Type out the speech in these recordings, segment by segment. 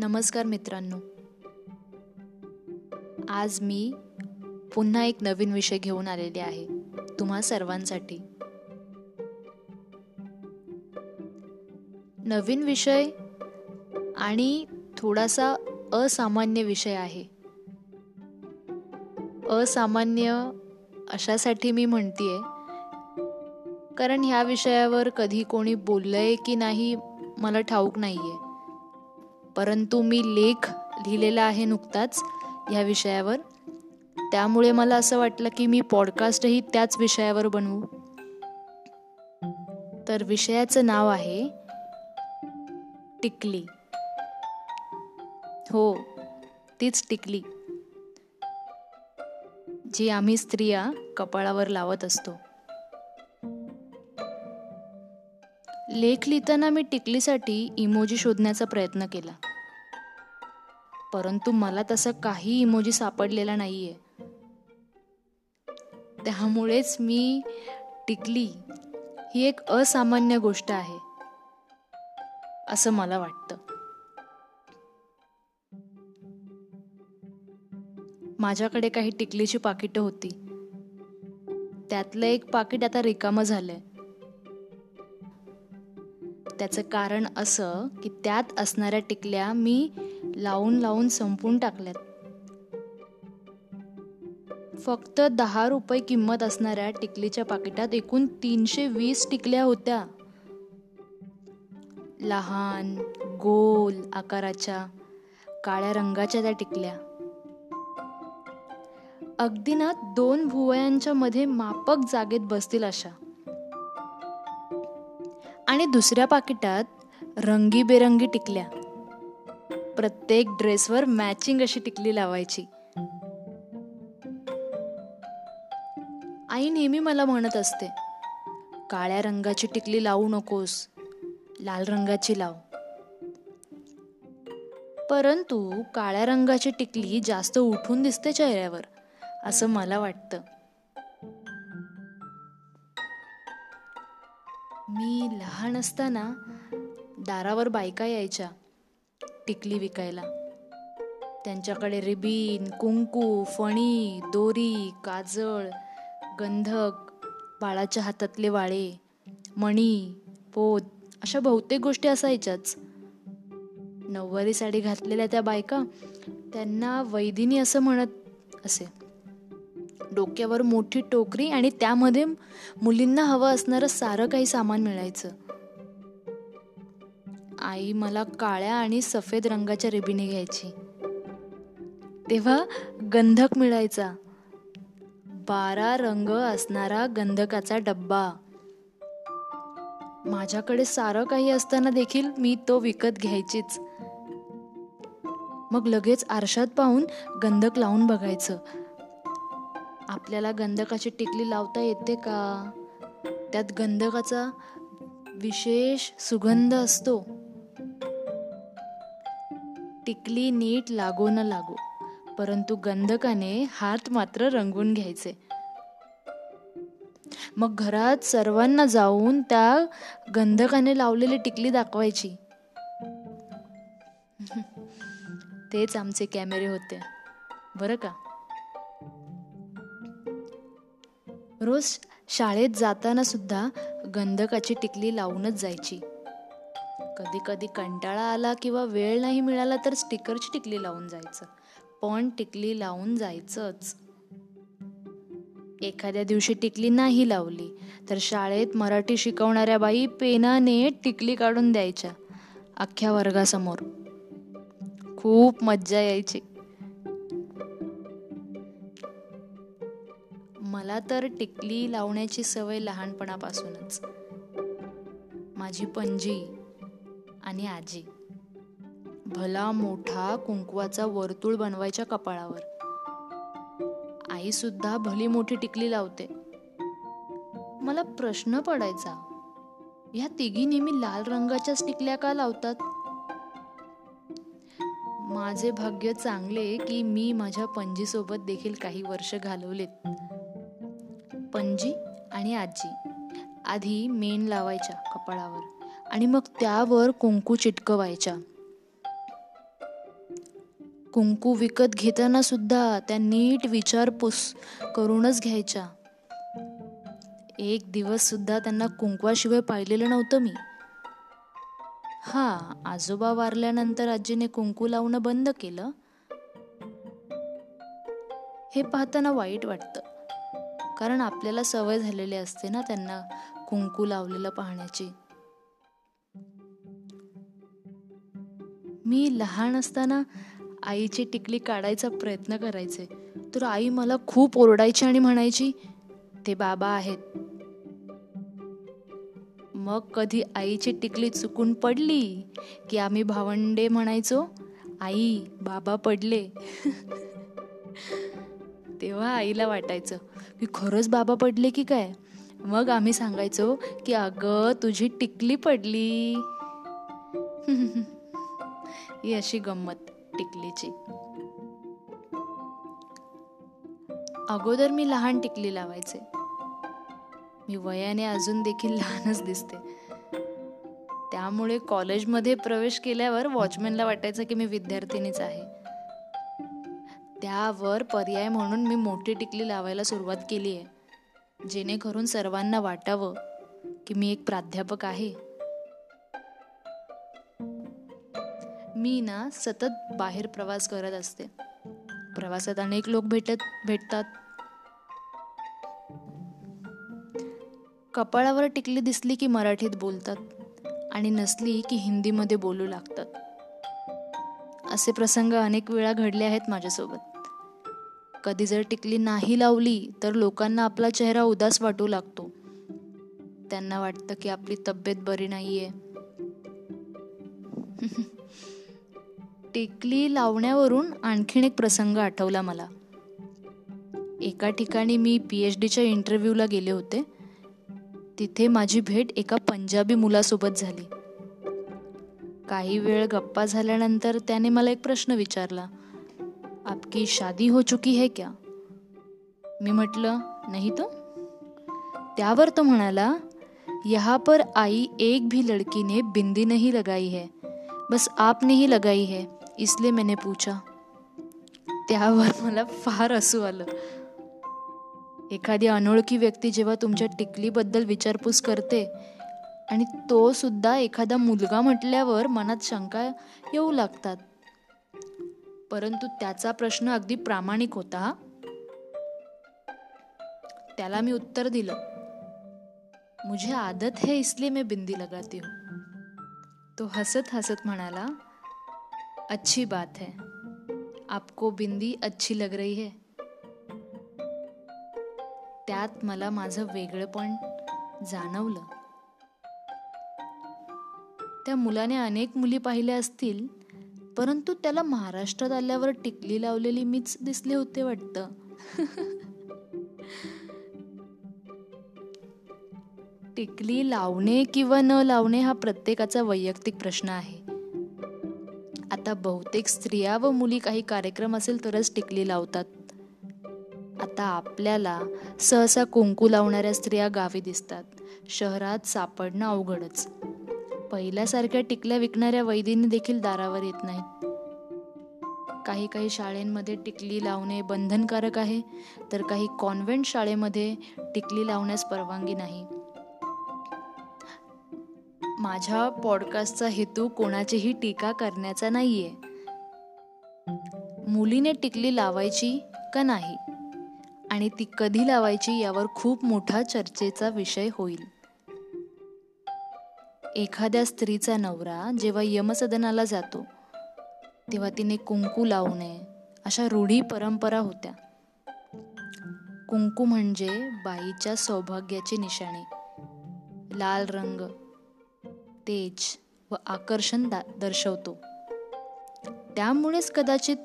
नमस्कार मित्रांनो. आज मी पुन्हा एक नवीन विषय घेऊन आलेले आहे. तुम्हा सर्वांसाठी. नवीन विषय आणि थोडासा असामान्य विषय आहे. असामान्य अशासाठी मी म्हणतीये कारण ह्या विषयावर कधी कोणी बोललंय की नाही मला ठाऊक नाहीये. परंतु मी लेख लिहिलेला आहे नुकताच ह्या विषयावर. त्यामुळे मला असं वाटलं की मी पॉडकास्टही त्याच विषयावर बनवू. तर विषयाचं नाव आहे टिकली. हो तीच टिकली. जी आम्ही स्त्रिया कपाळावर लावत असतो. लेख लिहिताना मी टिकलीसाठी इमोजी शोधण्याचा प्रयत्न केला. परंतु मला तसं काही इमोजी सापडलेला नाहीये. त्यामुळेच मी टिकली ही एक असामान्य गोष्ट आहे असं मला वाटतं. माझ्याकडे काही टिकलीची पाकिटं होती. त्यातलं एक पाकिट आता रिकामं झालंय. त्याचं कारण असं की त्यात असणाऱ्या टिकल्या मी लावून लावून संपून टाकल्यात. फक्त दहा रुपये किंमत असणाऱ्या टिकलीच्या पाकिटात एकूण तीनशे वीस टिकल्या होत्या. लहान गोल आकाराच्या काळ्या रंगाच्या त्या टिकल्या. अगदी ना दोन भुवयांच्या मध्ये मापक जागेत बसतील अशा. आणि दुसऱ्या पाकिटात रंगीबेरंगी टिकल्या. प्रत्येक ड्रेसवर मॅचिंग अशी टिकली लावायची. आई नेहमी मला म्हणत असते काळ्या रंगाची टिकली लावू नकोस लाल रंगाची लाव. परंतु काळ्या रंगाची टिकली जास्त उठून दिसते चेहऱ्यावर असं मला वाटतं. लहान असताना दारावर बायका यायच्या टिकली विकायला. त्यांच्याकडे रिबीन कुंकू फणी दोरी काजळ गंधक बाळाच्या हातातले वाळे मणी पोत अशा बहुतेक गोष्टी असायच्याच. नऊवारी साडी घातलेल्या त्या बायका त्यांना वैदिनी असं म्हणत असे. डोक्यावर मोठी टोकरी आणि त्यामध्ये मुलींना हवं असणारं सारं काही सामान मिळायचं. आई मला काळ्या आणि सफेद रंगाच्या रिबिनी घ्यायची. तेव्हा गंधक मिळायचा. बारा रंग असणारा गंधकाचा डब्बा. माझ्याकडे सारं काही असताना देखील मी तो विकत घ्यायचीच. मग लगेच आरशात पाहून गंधक लावून बघायचं. आपल्याला गंधकाची टिकली लावता येते का? त्यात गंधकाचा विशेष सुगंध असतो. टिकली नीट लागो न लागो परंतु गंधकाने हात मात्र रंगून घ्यायचे. मग घरात सर्वांना जाऊन त्या गंधकाने लावलेली टिकली दाखवायची. तेच आमचे कॅमेरे होते. बरं का? रोज शाळेत जाताना सुद्धा गंधकाची टिकली लावूनच जायची. कधी कधी कंटाळा आला किंवा वेळ नाही मिळाला तर स्टिकरची टिकली लावून जायचं. पण टिकली लावून जायचंच. एखाद्या दिवशी टिकली नाही लावली तर शाळेत मराठी शिकवणाऱ्या बाई पेनाने टिकली काढून द्यायच्या. अख्ख्या वर्गासमोर. खूप मज्जा यायची. मला तर टिकली लावण्याची सवय लहानपणापासूनच. माझी पणजी आणि आजी. भला मोठा कुंकवाचा वर्तुळ बनवायच्या कपाळावर. आई सुद्धा भली मोठी टिकली लावते. मला प्रश्न पडायचा ह्या तिघी नेहमी लाल रंगाच्याच टिकल्या का लावतात? माझे भाग्य चांगले की मी माझ्या पणजीसोबत देखील काही वर्ष घालवलेत. पणजी आणि आजी. आधी मेण लावायच्या कपाळावर आणि मग त्यावर कुंकू चिटकवायच्या. कुंकू विकत घेताना सुद्धा त्या नीट विचारपूस करूनच घ्यायच्या. एक दिवस सुद्धा त्यांना कुंकवाशिवाय पाहिलेलं नव्हतं मी. हा आजोबा वारल्यानंतर आजीने कुंकू लावणं बंद केलं. हे पाहताना वाईट वाटतं. कारण आपल्याला सवय झालेली असते ना त्यांना कुंकू लावलेलं पाहण्याची. मी लहान असताना आईची टिकली काढायचा प्रयत्न करायचे. तर आई मला खूप ओरडायची आणि म्हणायची ते बाबा आहेत. मग कधी आईची टिकली चुकून पडली की आम्ही भावंडे म्हणायचो आई बाबा पडले. तेव्हा आईला वाटायचं की खरंच बाबा पडले की काय? मग आम्ही सांगायचो की अगं तुझी टिकली पडली. ही अशी गंमत टिकलीची. अगोदर मी लहान टिकली लावायचे. मी वयाने अजून देखील लहानच दिसते. त्यामुळे कॉलेजमध्ये प्रवेश केल्यावर वॉचमॅनला वाटायचं की मी विद्यार्थिनीच आहे. त्यावर पर्याय म्हणून मी मोठी टिकली लावायला सुरुवात केली आहे. जेणेकरून सर्वांना वाटावं की मी एक प्राध्यापक आहे. मी ना सतत बाहेर प्रवास करत असते. प्रवासात अनेक लोक भेटत भेटतात. कपाळावर टिकली दिसली की मराठीत बोलतात आणि नसली की हिंदीमध्ये बोलू लागतात. असे प्रसंग अनेक वेळा घडले आहेत माझ्यासोबत. कधी जर टिकली नाही लावली तर लोकांना आपला चेहरा उदास वाटू लागतो. त्यांना वाटतं की आपली तब्येत बरी नाही आहे टिकली लावण्यावरून आणखीन एक प्रसंग आठवला मला. एका ठिकाणी मी पी एच डीच्या इंटरव्ह्यूला गेले होते. तिथे माझी भेट एका पंजाबी मुलासोबत झाली. काही वेळ गप्पा झाल्यानंतर त्याने मला एक प्रश्न विचारला. आपकी शादी हो चुकी है क्या? मी म्हटलं नाही तो. त्यावर तो म्हणाला यहाँ पर आई एक भी लड़की ने बिंदी नहीं लगाई है। बस आपने ही लगाई है इसलिए मैंने पूछा. त्यावर मला फार हसू आलं. एखादी अनोळखी व्यक्ती जेव्हा तुमच्या टिकलीबद्दल विचारपूस करते आणि तो सुद्धा एखादा मुलगा म्हटल्यावर मनात शंका येऊ लागतात. परंतु त्याचा प्रश्न अगदी प्रामाणिक होता. त्याला मी उत्तर दिलं मुझे आदत है इसलिए मैं बिंदी लगाती हूँ. तो हसत हसत म्हणाला अच्छी बात है आपको बिंदी अच्छी लग रही है. त्यात मला माझं वेगळंपण जाणवलं. त्या मुलाने अनेक मुली पाहिल्या असतील परंतु त्याला महाराष्ट्रात आल्यावर टिकली लावलेली मीच दिसले होते वाटतं. टिकली लावणे किंवा न लावणे हा प्रत्येकाचा वैयक्तिक प्रश्न आहे. आता बहुतेक स्त्रिया व मुली काही कार्यक्रम असेल तरच टिकली लावतात. आता आपल्याला सहसा कुंकू लावणाऱ्या स्त्रिया गावी दिसतात. शहरात सापडणं अवघडच. पहिल्यासारख्या टिकल्या विकणाऱ्या वैदींनी देखील दारावर येत नाहीत. काही काही शाळेंमध्ये टिकली लावणे बंधनकारक आहे तर काही कॉन्व्हेंट शाळेमध्ये टिकली लावण्यास परवानगी नाही. माझ्या पॉडकास्टचा हेतू कोणाचीही टीका करण्याचा नाहीये. मुलीने टिकली लावायची का नाही? आणि ती कधी लावायची यावर खूप मोठा चर्चेचा विषय होईल. एखाद्या स्त्रीचा नवरा जेव्हा यमसदनाला जातो तेव्हा तिने कुंकू लावणे अशा रूढी परंपरा होत्या. कुंकू म्हणजे बाईच्या सौभाग्याची निशाणी. लाल रंग तेज व आकर्षण दर्शवतो. त्यामुळेच कदाचित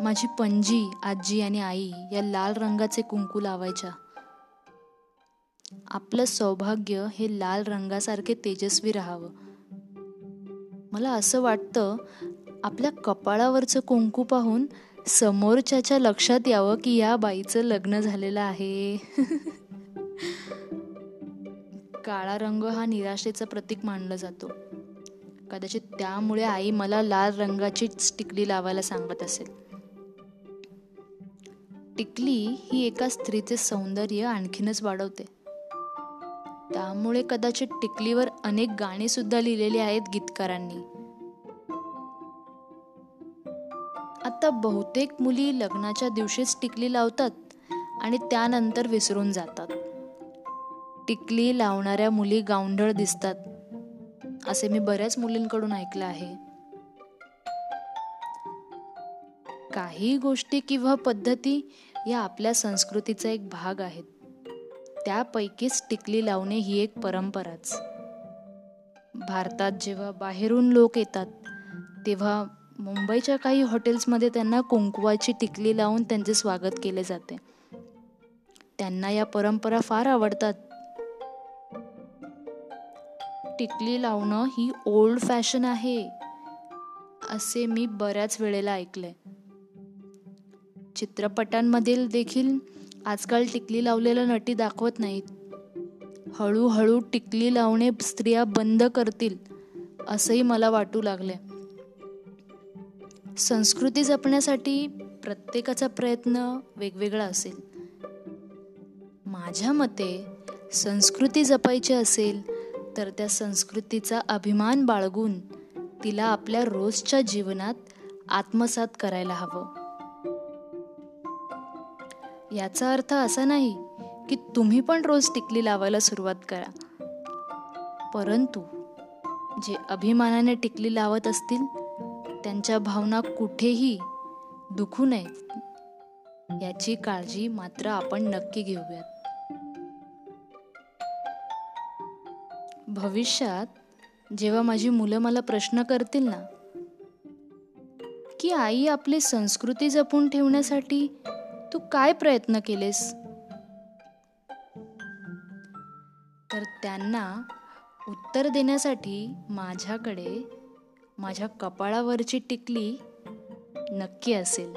माझी पणजी आजी आणि आई या लाल रंगाचे कुंकू लावायच्या. आपलं सौभाग्य हे लाल रंगासारखे तेजस्वी राहावं. मला असं वाटतं आपल्या कपाळावरचं कुंकू पाहून समोरच्याच्या लक्षात यावं की या बाईचं लग्न झालेलं आहे. काळा रंग हा निराशेचं प्रतीक मानलं जातो. कदाचित त्यामुळे आई मला लाल रंगाची टिकली लावायला सांगत असेल. टिकली ही एका स्त्रीचे सौंदर्य आणखीनच वाढवते. त्यामुळे कदाचित टिकलीवर अनेक गाणी सुद्धा लिहिलेली आहेत गीतकारांनी. आता बहुतेक मुली लग्नाच्या दिवशीच टिकली लावतात आणि त्यानंतर विसरून जातात. टिकली लावणाऱ्या मुली गावंढळ दिसतात असे मी बऱ्याच मुलींकडून ऐकलं आहे. काही गोष्टी किंवा पद्धती या आपल्या संस्कृतीचा एक भाग आहेत. त्यापैकीच टिकली लावणे ही एक परंपराच. भारतात जेव्हा बाहेरून लोक येतात तेव्हा मुंबईच्या काही हॉटेल्समध्ये त्यांना कुंकवाची टिकली लावून त्यांचे स्वागत केले जाते. त्यांना या परंपरा फार आवडतात. टिकली लावणं ही ओल्ड फॅशन आहे असे मी बऱ्याच वेळेला ऐकले चित्रपटांमधील देखील आजकाल टिकली लावलेल्या नटी दाखवत नाहीत. हळूहळू टिकली लावणे स्त्रिया बंद करतील असंही मला वाटू लागले संस्कृती जपण्यासाठी प्रत्येकाचा प्रयत्न वेगवेगळा असेल. माझ्या मते संस्कृती जपायची असेल तर त्या संस्कृतीचा अभिमान बाळगून तिला आपल्या रोजच्या जीवनात आत्मसात करायला हवं. याचा अर्थ असा नाही की तुम्ही पण रोज टिकली लावायला सुरुवात करा. परंतु जे अभिमानाने टिकली लावत असतील त्यांच्या भावना कुठेही दुखू नयेत याची काळजी मात्र आपण नक्की घेऊयात. भविष्यात जेव्हा माझी मुलं मला प्रश्न करतील ना की आई आपली संस्कृती जपून ठेवण्यासाठी तू काय प्रयत्न केलेस? तर त्यांना उत्तर देण्यासाठी माझ्याकडे माझ्या कपाळावरची टिकली नक्की असेल.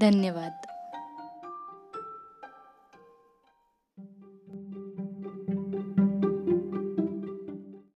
धन्यवाद.